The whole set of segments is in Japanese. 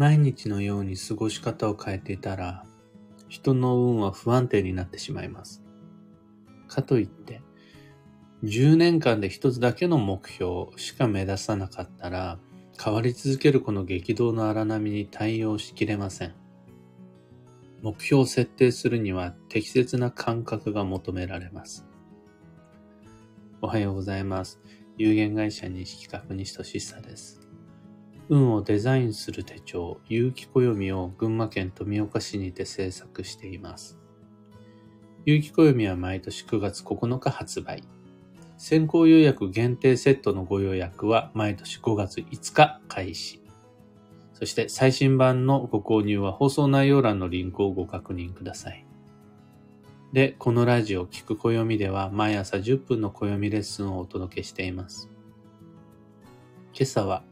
毎日のように過ごし方を変えていたら、人の運は不安定になってしまいます。かといって、10年間で一つだけの目標しか目指さなかったら、変わり続けるこの激動の荒波に対応しきれません。目標を設定するには適切な感覚が求められます。おはようございます。有限会社西企画西俊久です。運をデザインする手帳、有機暦を群馬県富岡市にて制作しています。有機暦は毎年9月9日発売。先行予約限定セットのご予約は毎年5月5日開始。そして最新版のご購入は放送内容欄のリンクをご確認ください。で、このラジオ聞く暦では毎朝10分の暦レッスンをお届けしています。今朝は、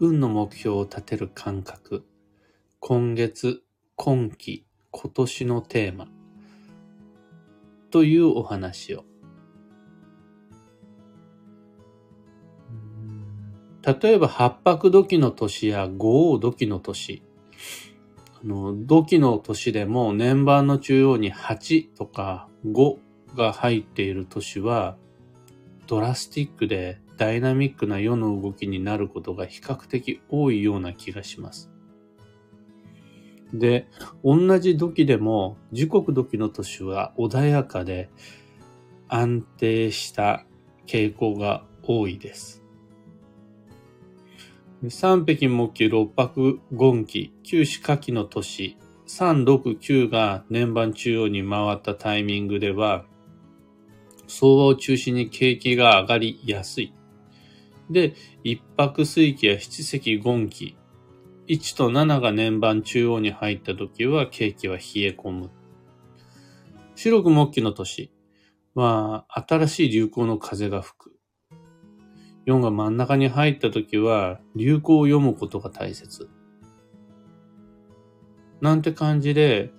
運の目標を立てる感覚、今月、今期、今年のテーマ。というお話を。例えば八白土器の年や五王土器の年、あの、土器の年でも年番の中央に8とか5が入っている年は、ドラスティックでダイナミックな世の動きになることが比較的多いような気がします。で、同じ土器でも時刻土器の年は穏やかで安定した傾向が多いです。三匹木期六白権期、九死夏季の年、三六九が年番中央に回ったタイミングでは、相場を中心に景気が上がりやすい。で、一泊水期や七石権期、1と7が年番中央に入った時は景気は冷え込む。白く木期の年は新しい流行の風が吹く。4が真ん中に入った時は、流行を読むことが大切。なんて感じで、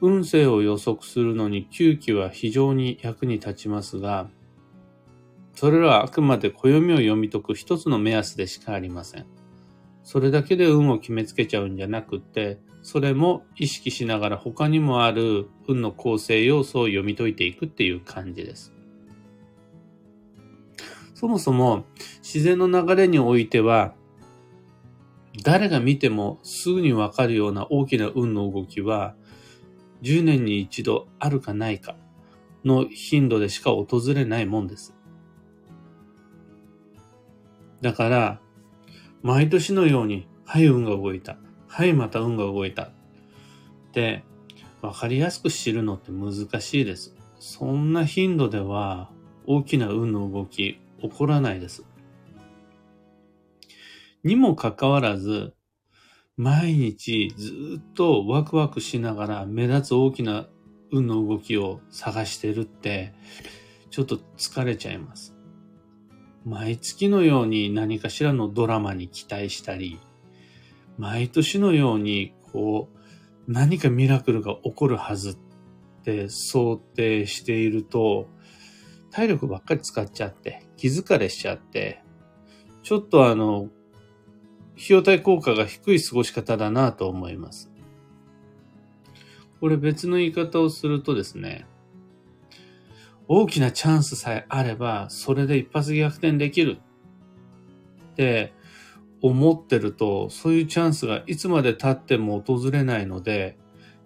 運勢を予測するのに9期は非常に役に立ちますが、それらはあくまで暦を読み解く一つの目安でしかありません。それだけで運を決めつけちゃうんじゃなくって、それも意識しながら他にもある運の構成要素を読み解いていくっていう感じです。そもそも自然の流れにおいては、誰が見てもすぐにわかるような大きな運の動きは、10年に一度あるかないかの頻度でしか訪れないもんです。だから、毎年のように、はい、運が動いた。はい、また運が動いた。って、わかりやすく知るのって難しいです。そんな頻度では、大きな運の動き、起こらないです。にもかかわらず、毎日ずっとワクワクしながら目立つ大きな運の動きを探してるって、ちょっと疲れちゃいます。毎月のように何かしらのドラマに期待したり、毎年のようにこう何かミラクルが起こるはずって想定していると、体力ばっかり使っちゃって、気疲れしちゃって、ちょっとあの、費用対効果が低い過ごし方だなと思います。これ別の言い方をするとですね、大きなチャンスさえあれば、それで一発逆転できるって思ってると、そういうチャンスがいつまで経っても訪れないので、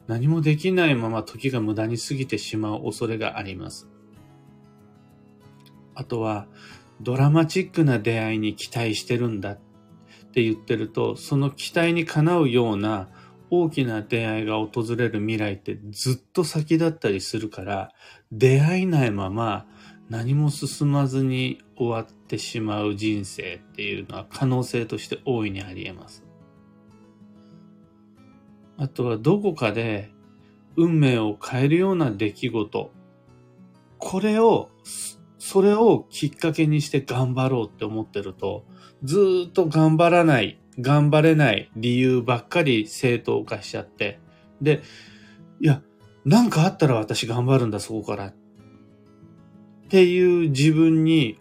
何もできないまま時が無駄に過ぎてしまう恐れがあります。あとは、ドラマチックな出会いに期待してるんだって言ってると、その期待にかなうような大きな出会いが訪れる未来ってずっと先だったりするから、出会えないまま何も進まずに終わってしまう人生っていうのは可能性として大いにあり得ます。あとはどこかで運命を変えるような出来事、これをそれをきっかけにして頑張ろうって思ってると、ずっと頑張らない、頑張れない理由ばっかり正当化しちゃって、で、いや、なんかあったら私頑張るんだ、そこから。っていう自分に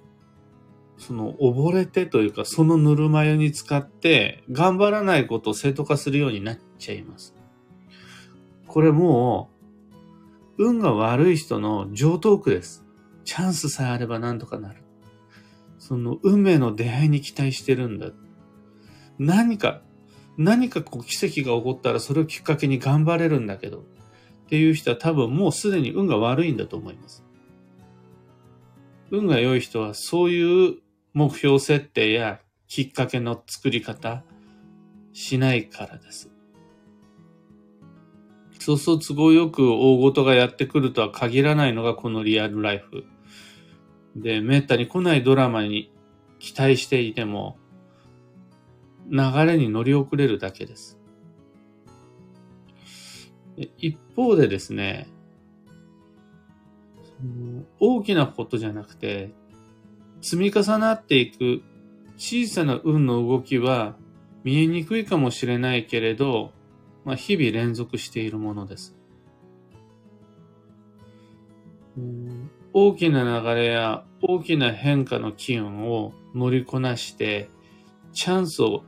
その溺れてというか、そのぬるま湯に使って、頑張らないことを正当化するようになっちゃいます。これもう、運が悪い人の上等句です。チャンスさえあれば何とかなる。その運命の出会いに期待してるんだ。何か、何かこう奇跡が起こったらそれをきっかけに頑張れるんだけど、っていう人は多分もうすでに運が悪いんだと思います。運が良い人はそういう目標設定やきっかけの作り方しないからです。そうそう都合よく大事がやってくるとは限らないのがこのリアルライフ。で、めったに来ないドラマに期待していても、流れに乗り遅れるだけです。一方でですね、大きなことじゃなくて、積み重なっていく小さな運の動きは見えにくいかもしれないけれど、まあ、日々連続しているものです。大きな流れや大きな変化の機運を乗りこなして、チャンスを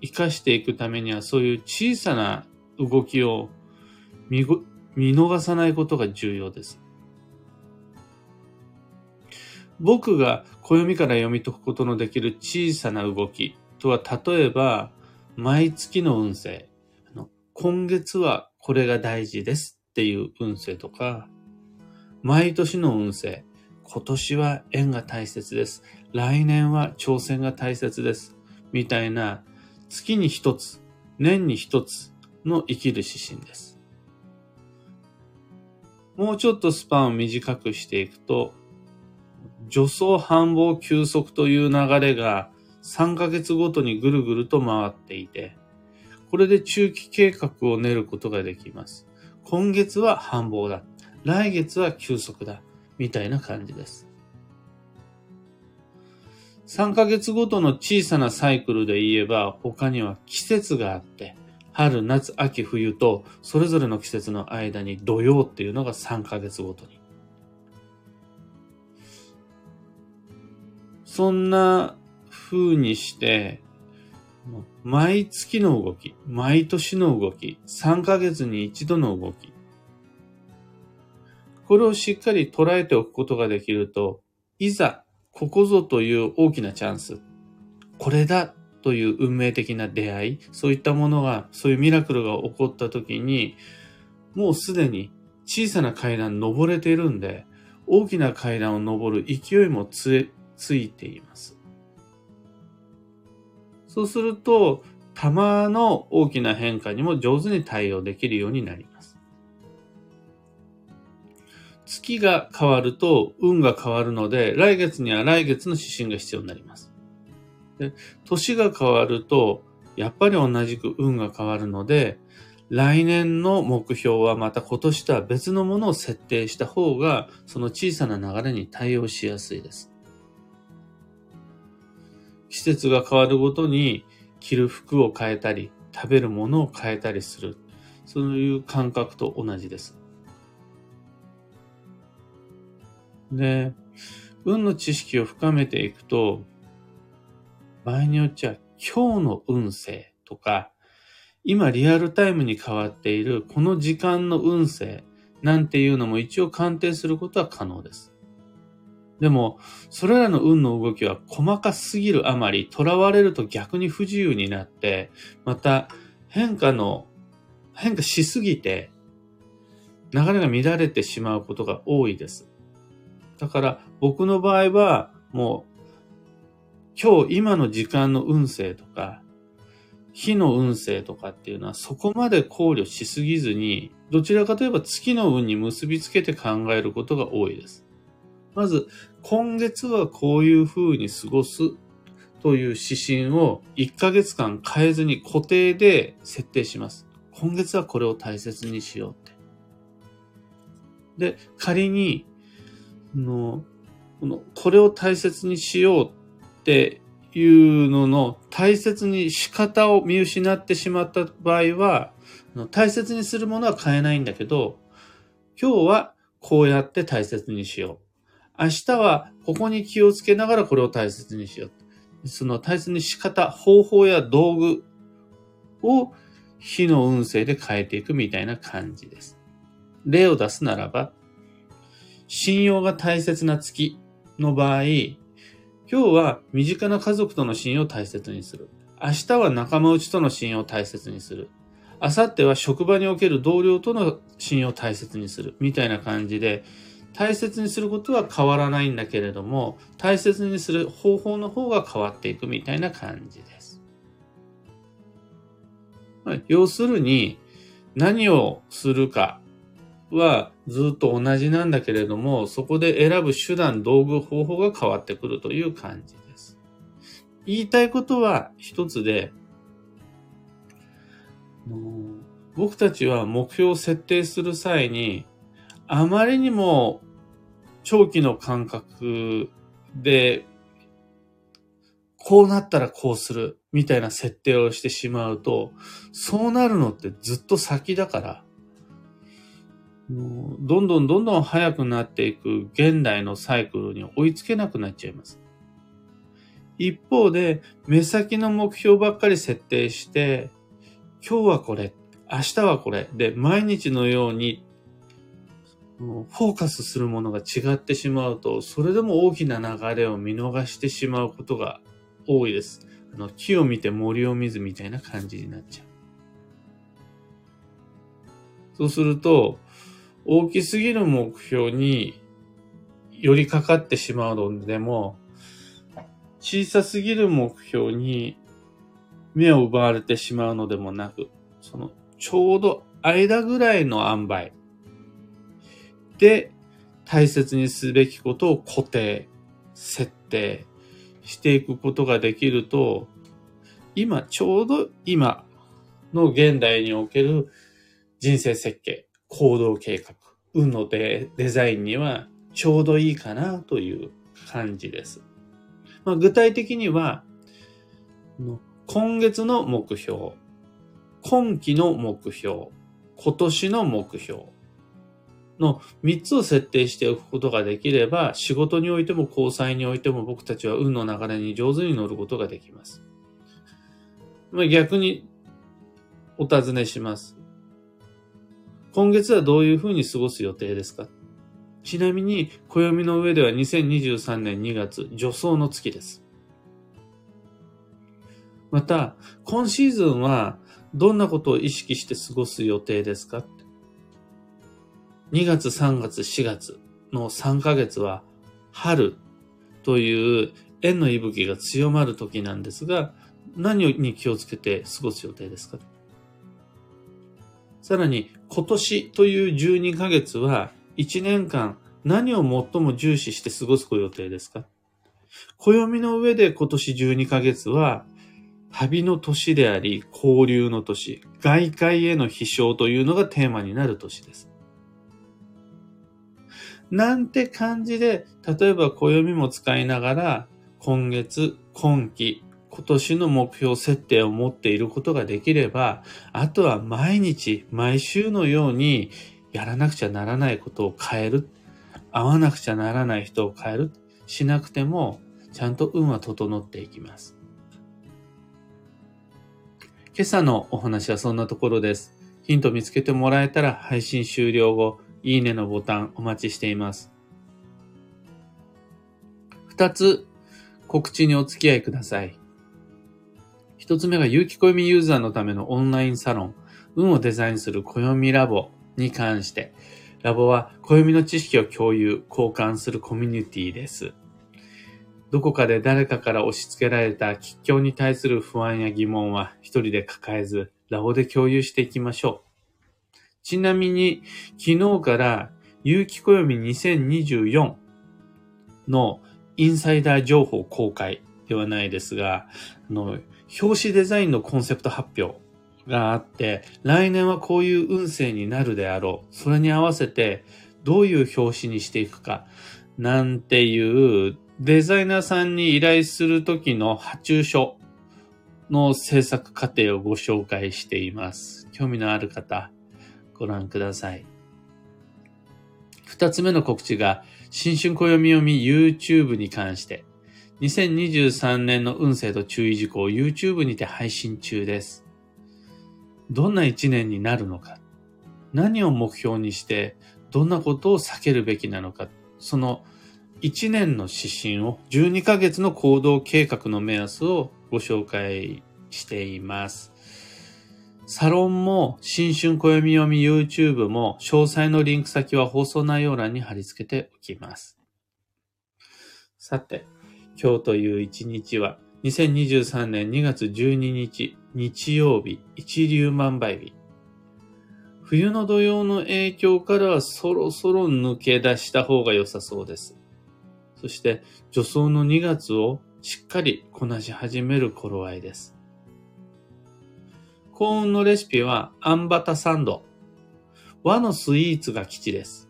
生かしていくためにはそういう小さな動きを見逃さないことが重要です。僕が暦から読み解くことのできる小さな動きとは、例えば、毎月の運勢。今月はこれが大事ですっていう運勢とか、毎年の運勢。今年は縁が大切です。来年は挑戦が大切です。みたいな、月に一つ、年に一つの生きる指針です。もうちょっとスパンを短くしていくと、助走繁忙休息という流れが3ヶ月ごとにぐるぐると回っていて、これで中期計画を練ることができます。今月は繁忙だ。来月は休息だ。みたいな感じです。3ヶ月ごとの小さなサイクルで言えば他には季節があって、春、夏、秋、冬とそれぞれの季節の間に土曜っていうのが3ヶ月ごとに。そんな風にして、毎月の動き、毎年の動き、3ヶ月に一度の動き。これをしっかり捉えておくことができると、いざ、ここぞという大きなチャンス、これだという運命的な出会い、そういったものが、そういうミラクルが起こった時に、もうすでに小さな階段登れているんで、大きな階段を登る勢いもつついています。そうすると、玉の大きな変化にも上手に対応できるようになります。月が変わると運が変わるので、来月には来月の指針が必要になります。で年が変わると、やっぱり同じく運が変わるので、来年の目標はまた今年とは別のものを設定した方が、その小さな流れに対応しやすいです。季節が変わるごとに着る服を変えたり、食べるものを変えたりする。そういう感覚と同じです。で、運の知識を深めていくと、場合によっちゃ今日の運勢とか、今リアルタイムに変わっているこの時間の運勢なんていうのも一応鑑定することは可能です。でも、それらの運の動きは細かすぎるあまり、囚われると逆に不自由になって、また変化の、変化しすぎて、流れが乱れてしまうことが多いです。だから僕の場合は、もう、今日今の時間の運勢とか、日の運勢とかっていうのはそこまで考慮しすぎずに、どちらかといえば月の運に結びつけて考えることが多いです。まず、今月はこういう風に過ごすという指針を1ヶ月間変えずに固定で設定します。今月はこれを大切にしようって。で、仮に、のこのこれを大切にしようっていうのの大切に仕方を見失ってしまった場合は、大切にするものは変えないんだけど、今日はこうやって大切にしよう。明日はここに気をつけながらこれを大切にしよう。その大切に仕方、方法や道具を火の運勢で変えていくみたいな感じです。例を出すならば、信用が大切な月の場合、今日は身近な家族との信用を大切にする。明日は仲間内との信用を大切にする。明後日は職場における同僚との信用を大切にする。みたいな感じで、大切にすることは変わらないんだけれども、大切にする方法の方が変わっていくみたいな感じです。要するに、何をするかはずっと同じなんだけれども、そこで選ぶ手段、道具、方法が変わってくるという感じです。言いたいことは一つで、僕たちは目標を設定する際に、あまりにも長期の感覚で、こうなったらこうするみたいな設定をしてしまうと、そうなるのってずっと先だから、どんどんどんどん早くなっていく現代のサイクルに追いつけなくなっちゃいます。一方で、目先の目標ばっかり設定して、今日はこれ、明日はこれ、で、毎日のように、フォーカスするものが違ってしまうと、それでも大きな流れを見逃してしまうことが多いです。あの、木を見て森を見ずみたいな感じになっちゃう。そうすると、大きすぎる目標に寄りかかってしまうのでも、小さすぎる目標に目を奪われてしまうのでもなく、そのちょうど間ぐらいの塩梅で大切にすべきことを固定、設定していくことができると、今、ちょうど今の現代における人生設計、行動計画、運のデザインにはちょうどいいかなという感じです。まあ、具体的には、今月の目標、今期の目標、今年の目標の3つを設定しておくことができれば、仕事においても交際においても僕たちは運の流れに上手に乗ることができます。まあ、逆にお尋ねします。今月はどういうふうに過ごす予定ですか？ちなみに、暦の上では2023年2月、助走の月です。また、今シーズンはどんなことを意識して過ごす予定ですか ?2 月、3月、4月の3ヶ月は、春という縁の息吹が強まる時なんですが、何に気をつけて過ごす予定ですか？さらに今年という12ヶ月は1年間何を最も重視して過ごすご予定ですか？暦の上で今年12ヶ月は旅の年であり交流の年、外界への飛翔というのがテーマになる年です。なんて感じで、例えば暦も使いながら今月、今期、今年の目標設定を持っていることができれば、あとは毎日、毎週のようにやらなくちゃならないことを変える。会わなくちゃならない人を変える。しなくても、ちゃんと運は整っていきます。今朝のお話はそんなところです。ヒント見つけてもらえたら配信終了後、いいねのボタンお待ちしています。二つ告知にお付き合いください。一つ目が有機暦ユーザーのためのオンラインサロン、運をデザインする暦ラボに関して、ラボは暦の知識を共有、交換するコミュニティです。どこかで誰かから押し付けられた吉祥に対する不安や疑問は一人で抱えず、ラボで共有していきましょう。ちなみに、昨日から有機暦2024のインサイダー情報公開ではないですが、あの、表紙デザインのコンセプト発表があって、来年はこういう運勢になるであろう。それに合わせて、どういう表紙にしていくか、なんていうデザイナーさんに依頼するときの発注書の制作過程をご紹介しています。興味のある方、ご覧ください。二つ目の告知が、新春暦読み YouTube に関して、2023年の運勢と注意事項を YouTube にて配信中です。どんな一年になるのか、何を目標にして、どんなことを避けるべきなのか、その1年の指針を、12ヶ月の行動計画の目安をご紹介しています。サロンも新春暦読み YouTube も詳細のリンク先は放送内容欄に貼り付けておきます。さて、今日という一日は2023年2月12日日曜日一粒万倍日。冬の土曜の影響からはそろそろ抜け出した方が良さそうです。そして助走の2月をしっかりこなし始める頃合いです。幸運のレシピはあんバタサンド。和のスイーツが基地です。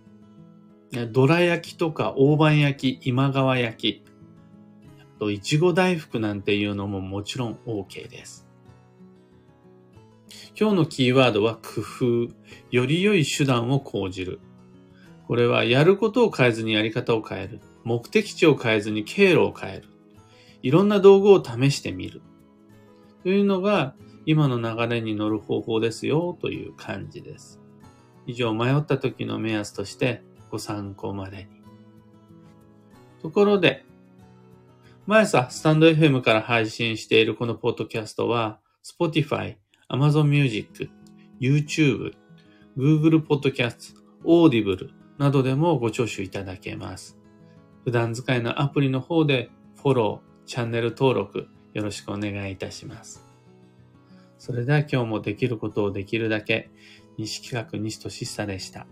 どら焼きとか大判焼き、今川焼き、といちご大福なんていうのももちろん OK です。今日のキーワードは工夫、より良い手段を講じる。これはやることを変えずにやり方を変える。目的地を変えずに経路を変える。いろんな道具を試してみる。というのが今の流れに乗る方法ですよという感じです。以上、迷った時の目安としてご参考までに。ところで、毎朝スタンド FM から配信しているこのポッドキャストは、Spotify、Amazon Music、YouTube、Google Podcast、Audible などでもご聴取いただけます。普段使いのアプリの方でフォロー、チャンネル登録よろしくお願いいたします。それでは今日もできることをできるだけ、西企画西俊久でした。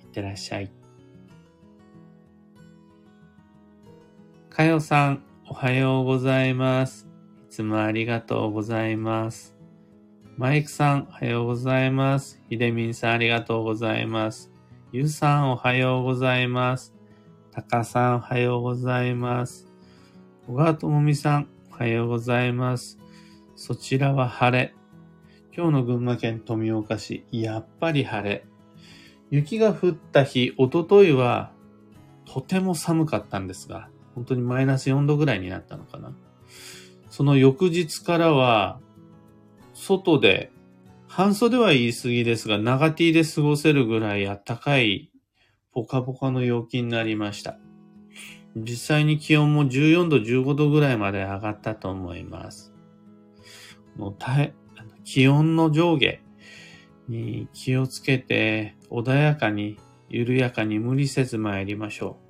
いってらっしゃい。かよさん、おはようございます。いつもありがとうございます。マイクさん、おはようございます。ひでみんさん、ありがとうございます。ゆうさん、おはようございます。たかさん、おはようございます。小川ともみさん、おはようございます。そちらは晴れ。今日の群馬県富岡市、やっぱり晴れ。雪が降った日、おとといはとても寒かったんですが、本当にマイナス4度ぐらいになったのかな。その翌日からは、外で、半袖は言い過ぎですが、長 T で過ごせるぐらい暖かいポカポカの陽気になりました。実際に気温も14度、15度ぐらいまで上がったと思います。もう気温の上下に気をつけて穏やかに緩やかに無理せず参りましょう。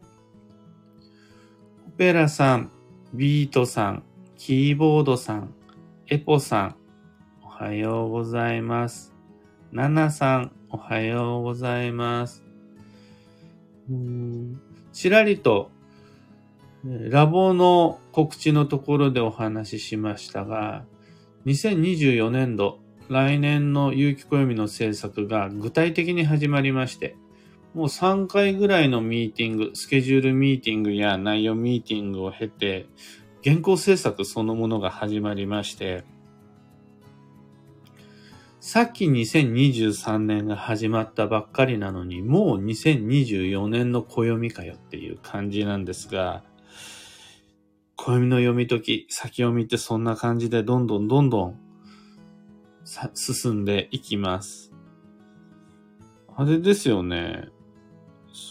ペラさん、ビートさん、キーボードさん、エポさん、おはようございます。ナナさん、おはようございます。ちらりと、ラボの告知のところでお話ししましたが、2024年度、来年の有機暦の制作が具体的に始まりまして、もう3回ぐらいのミーティング、スケジュールミーティングや内容ミーティングを経て、原稿制作そのものが始まりまして、さっき2023年が始まったばっかりなのに、もう2024年の暦かよっていう感じなんですが、暦の読み解き、先読みってそんな感じでどんどんどんどん進んでいきます。あれですよね。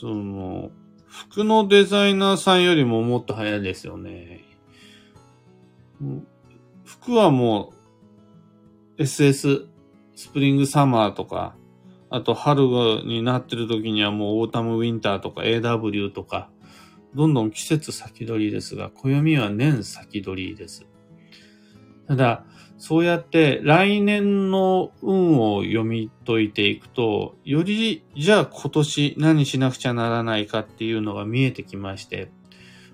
その、服のデザイナーさんよりももっと早いですよね。服はもう SS スプリングサマーとか、あと春になってる時にはもうオータムウィンターとか AW とか、どんどん季節先取りですが、暦は年先取りです。ただ、そうやって来年の運を読み解いていくと、よりじゃあ今年何しなくちゃならないかっていうのが見えてきまして、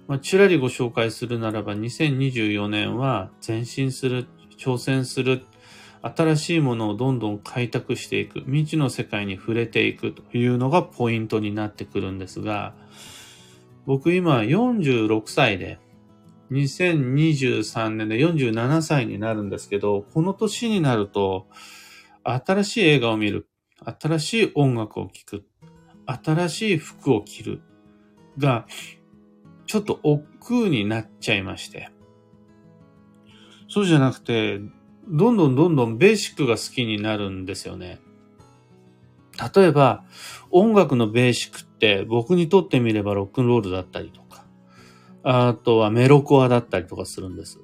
まあ、ちらりご紹介するならば2024年は前進する、挑戦する、新しいものをどんどん開拓していく、未知の世界に触れていくというのがポイントになってくるんですが、僕今46歳で、2023年で47歳になるんですけど、この年になると、新しい映画を見る、新しい音楽を聴く、新しい服を着る、が、ちょっと億劫になっちゃいまして。そうじゃなくて、どんどんどんどんベーシックが好きになるんですよね。例えば、音楽のベーシックって僕にとってみればロックンロールだったりとか、あとはメロコアだったりとかするんです。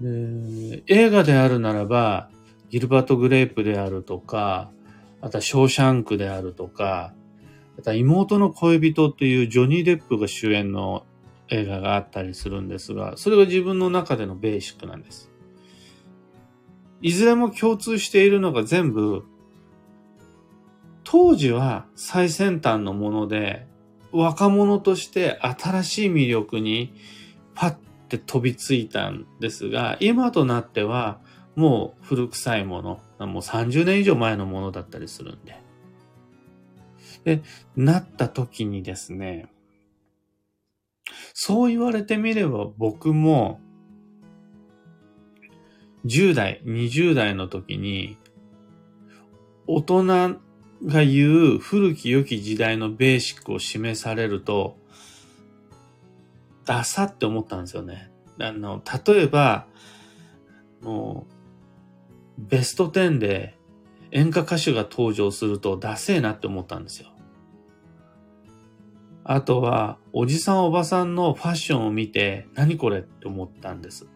で映画であるならば、ギルバート・グレープであるとか、あとはショーシャンクであるとか、あとは妹の恋人というジョニー・デップが主演の映画があったりするんですが、それが自分の中でのベーシックなんです。いずれも共通しているのが全部、当時は最先端のもので、若者として新しい魅力にパッて飛びついたんですが、今となってはもう古臭いもの、もう30年以上前のものだったりするんで。で、なった時にですね、そう言われてみれば僕も10代、20代の時に大人が言う古き良き時代のベーシックを示されるとダサって思ったんですよね。あの、例えば、もう、ベスト10で演歌歌手が登場するとダセーなって思ったんですよ。あとは、おじさんおばさんのファッションを見て、何これって思ったんです。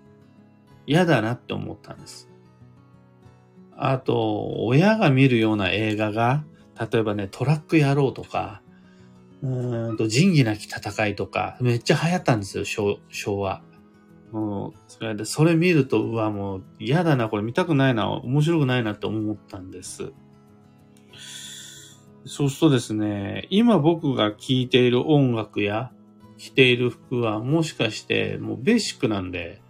嫌だなって思ったんです。あと、親が見るような映画が、例えばね、トラック野郎とか、うんと、仁義なき戦いとか、めっちゃ流行ったんですよ、昭昭和。もう、それで、それ見ると、うわ、もう嫌だな、これ見たくないな、面白くないなって思ったんです。そうするとですね、今僕が聴いている音楽や着ている服はもしかしてもうベーシックなんで、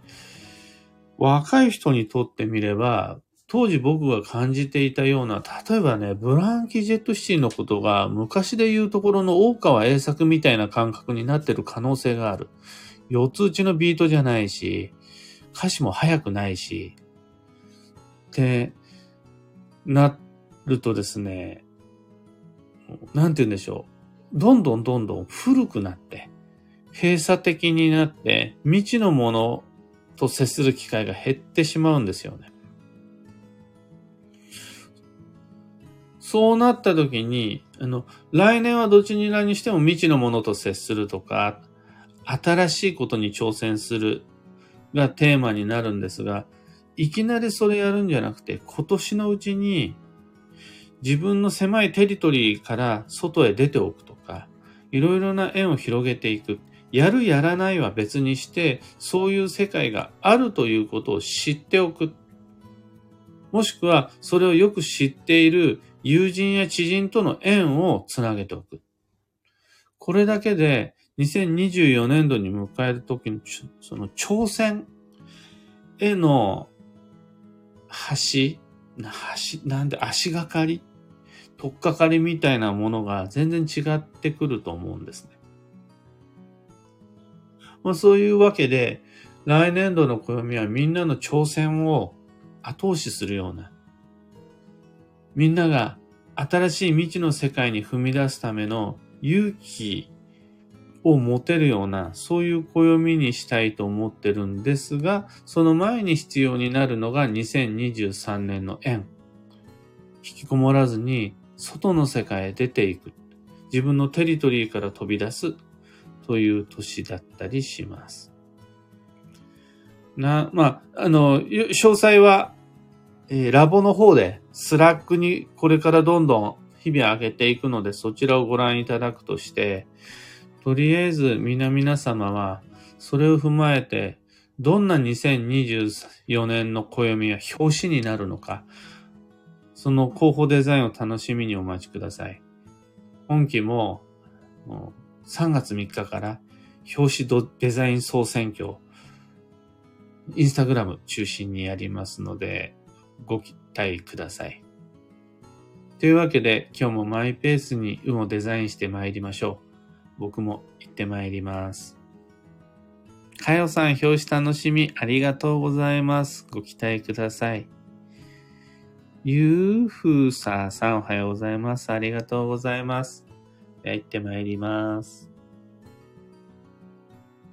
若い人にとってみれば、当時僕が感じていたような、例えばね、ブランキ・ジェット・シティのことが昔で言うところの大川栄作みたいな感覚になってる可能性がある。四つ打ちのビートじゃないし、歌詞も速くないし、ってなるとですね、なんて言うんでしょう。どんどんどんどん古くなって、閉鎖的になって、未知のものと接する機会が減ってしまうんですよね。そうなった時に、あの、来年はどちらにしても未知のものと接するとか、新しいことに挑戦するがテーマになるんですが、いきなりそれやるんじゃなくて、今年のうちに自分の狭いテリトリーから外へ出ておくとか、いろいろな縁を広げていく。やるやらないは別にして、そういう世界があるということを知っておく。もしくは、それをよく知っている友人や知人との縁をつなげておく。これだけで、2024年度に迎えるときの、その挑戦への橋、橋、なんで足がかりとっかかりみたいなものが全然違ってくると思うんですね。まあ、そういうわけで、来年度の暦はみんなの挑戦を後押しするような、みんなが新しい未知の世界に踏み出すための勇気を持てるような、そういう暦にしたいと思ってるんですが、その前に必要になるのが2023年の縁。引きこもらずに外の世界へ出ていく。自分のテリトリーから飛び出すという年だったりします。な、まあ、あの、詳細は、えー、ラボの方で、スラックにこれからどんどん日々上げていくので、そちらをご覧いただくとして、とりあえず皆々様は、それを踏まえて、どんな2024年の暦は表紙になるのか、その候補デザインを楽しみにお待ちください。今期もも3月3日から表紙デザイン総選挙、インスタグラム中心にやりますので、ご期待ください。というわけで、今日もマイペースに運をデザインして参りましょう。僕も行って参ります。かよさん、表紙楽しみありがとうございます。ご期待ください。ゆうふうささんおはようございます。ありがとうございます。では行ってまいります。